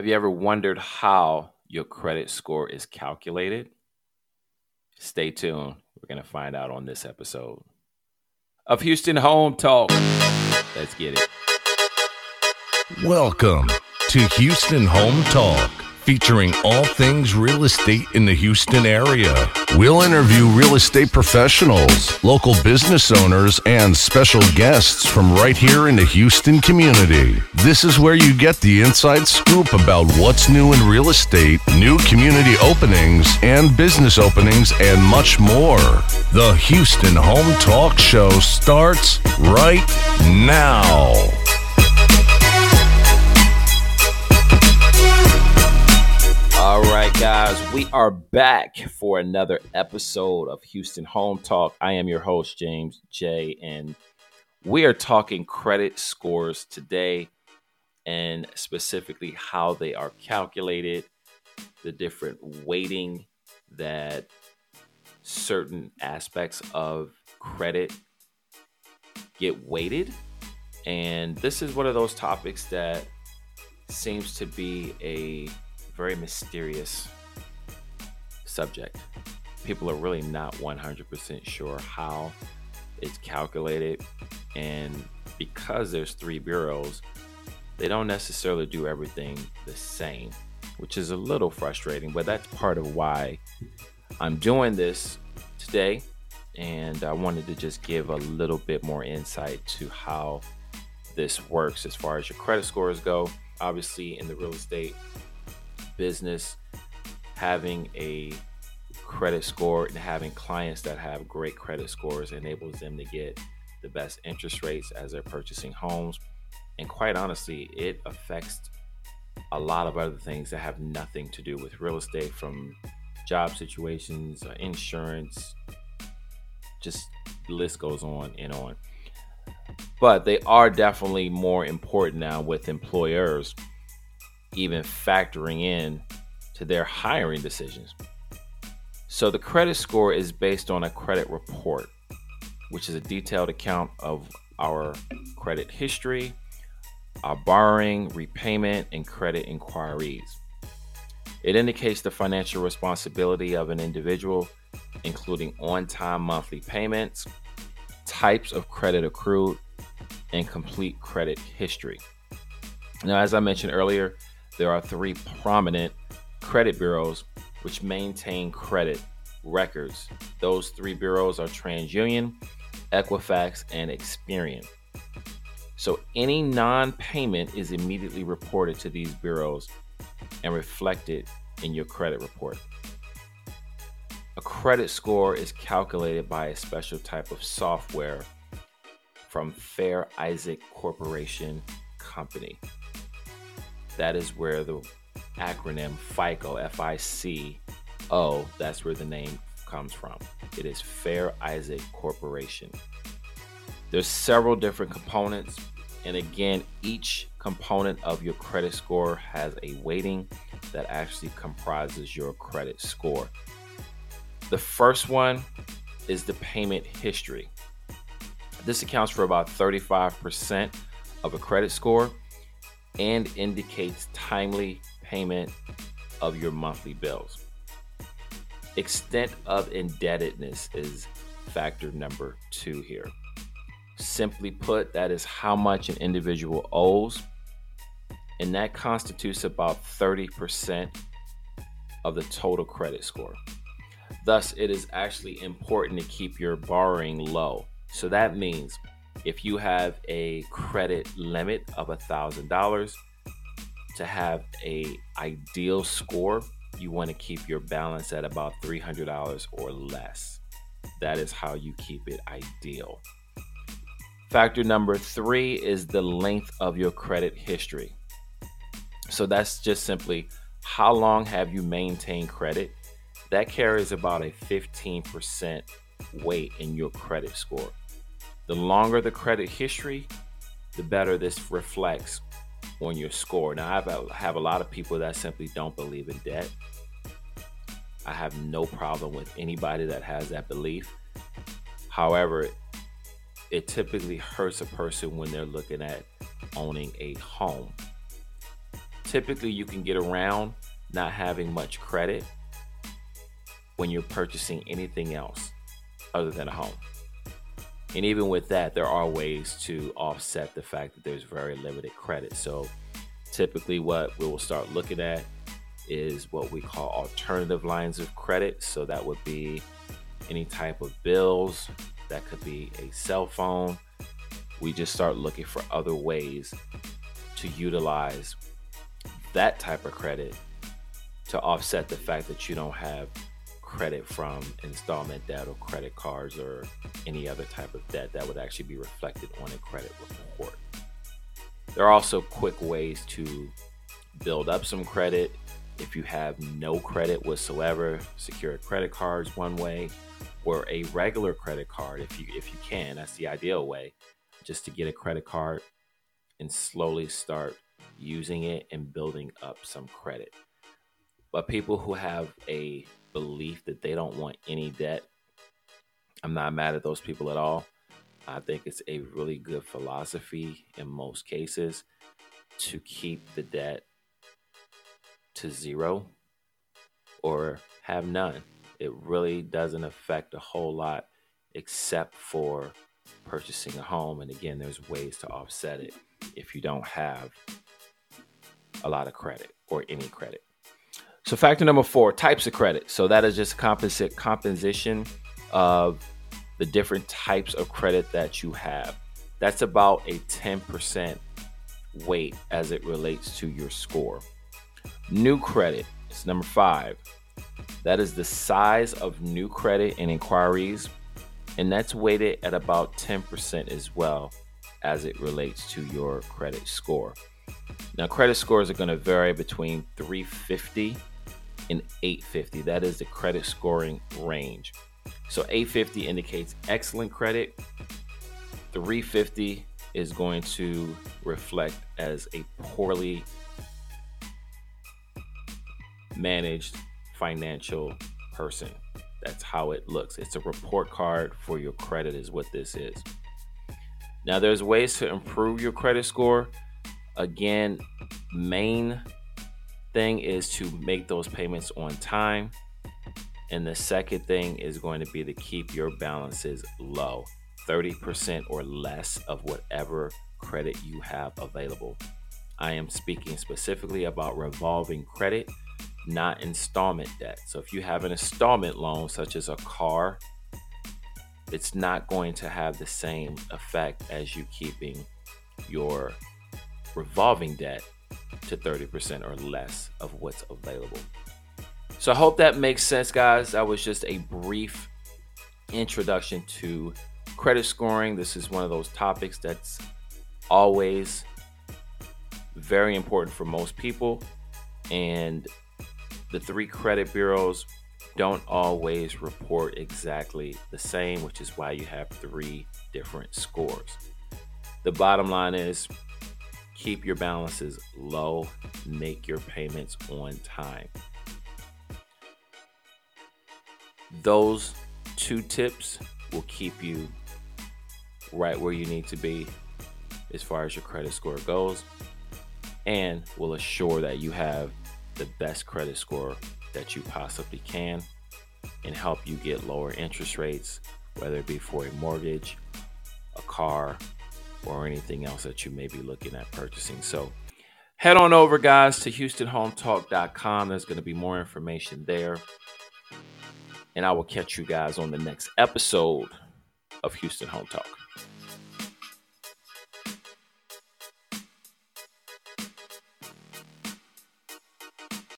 Have you ever wondered how your credit score is calculated? Stay tuned. We're going to find out on this episode of Houston Home Talk. Let's get it. Welcome to Houston Home Talk featuring all things real estate in the Houston area. We'll interview real estate professionals, local business owners, and special guests from right here in the Houston community. This is where you get the inside scoop about what's new in real estate, new community openings, and business openings, and much more. The Houston Home Talk Show starts right now. Guys, we are back for another episode of Houston Home Talk. I am your host, James Jay, and we are talking credit scores today and specifically how they are calculated, the different weighting that certain aspects of credit get weighted. And this is one of those topics that seems to be a very mysterious subject. People are really not 100% sure how it's calculated. And because there's three bureaus, they don't necessarily do everything the same, which is a little frustrating, but that's part of why I'm doing this today. And I wanted to just give a little bit more insight to how this works as far as your credit scores go. Obviously, in the real estate business, having a credit score and having clients that have great credit scores enables them to get the best interest rates as they're purchasing homes. And quite honestly, it affects a lot of other things that have nothing to do with real estate from job situations, uh, insurance, just the list goes on and on. But they are definitely more important now with employers even factoring in to their hiring decisions. So the credit score is based on a credit report, which is a detailed account of our credit history, our borrowing, repayment, and credit inquiries. It indicates the financial responsibility of an individual, including on time monthly payments, types of credit accrued, and complete credit history. Now, as I mentioned earlier, there are three prominent credit bureaus which maintain credit records. Those three bureaus are TransUnion, Equifax, and Experian. So any non payment is immediately reported to these bureaus and reflected in your credit report. A credit score is calculated by a special type of software from Fair Isaac Corporation Company. That is where the acronym FICO, F I C O, that's where the name comes from. It is Fair Isaac Corporation. There's several different components, and again, each component of your credit score has a weighting that actually comprises your credit score. The first one is the payment history. This accounts for about 35% of a credit score and indicates timely payment of your monthly bills. Extent of indebtedness is factor number two here. Simply put, that is how much an individual owes, and that constitutes about 30% of the total credit score. Thus, it is actually important to keep your borrowing low. So that means if you have a credit limit of $1,000 to have a ideal score, you want to keep your balance at about $300 or less. That is how you keep it ideal. Factor number three is the length of your credit history. So that's just simply how long have you maintained credit? That carries about a 15% weight in your credit score. The longer the credit history, the better this reflects on your score. Now, I have a lot of people that simply don't believe in debt. I have no problem with anybody that has that belief. However, it typically hurts a person when they're looking at owning a home. typically you can get around not having much credit when you're purchasing anything else other than a home. And even with that, there are ways to offset the fact that there's very limited credit. So typically, what we will start looking at is what we call alternative lines of credit. So that would be any type of bills, that could be a cell phone. We just start looking for other ways to utilize that type of credit to offset the fact that you don't have credit from installment debt or credit cards or any other type of debt that would actually be reflected on a credit report. There are also quick ways to build up some credit. If you have no credit whatsoever, secured credit cards one way, or a regular credit card if you if you can. That's the ideal way, just to get a credit card and slowly start using it and building up some credit. But people who have a belief that they don't want any debt, I'm not mad at those people at all. I think it's a really good philosophy in most cases to keep the debt to zero or have none. It really doesn't affect a whole lot except for purchasing a home. And again, there's ways to offset it if you don't have a lot of credit or any credit. So factor number four, types of credit. So that is just composite composition of the different types of credit that you have. That's about a 10% weight as it relates to your score. New credit is number five. That is the size of new credit and inquiries, and that's weighted at about 10% as well as it relates to your credit score. Now, credit scores are going to vary between 350 and 850. That is the credit scoring range. So 850 indicates excellent credit. 350 is going to reflect as a poorly managed financial person. That's how it looks. It's a report card for your credit, is what this is. Now, there's ways to improve your credit score. Again, main thing is to make those payments on time. And the second thing is going to be to keep your balances low 30% or less of whatever credit you have available. I am speaking specifically about revolving credit, not installment debt. So if you have an installment loan, such as a car, it's not going to have the same effect as you keeping your revolving debt to 30% or less of what's available. So I hope that makes sense, guys. That was just a brief introduction to credit scoring. This is one of those topics that's always very important for most people. And the three credit bureaus don't always report exactly the same, which is why you have three different scores. The bottom line is keep your balances low, make your payments on time. Those two tips will keep you right where you need to be as far as your credit score goes and will assure that you have the best credit score that you possibly can and help you get lower interest rates, whether it be for a mortgage, a car, or anything else that you may be looking at purchasing. So head on over, guys, to HoustonHometalk.com. There's going to be more information there. And I will catch you guys on the next episode of Houston Home Talk.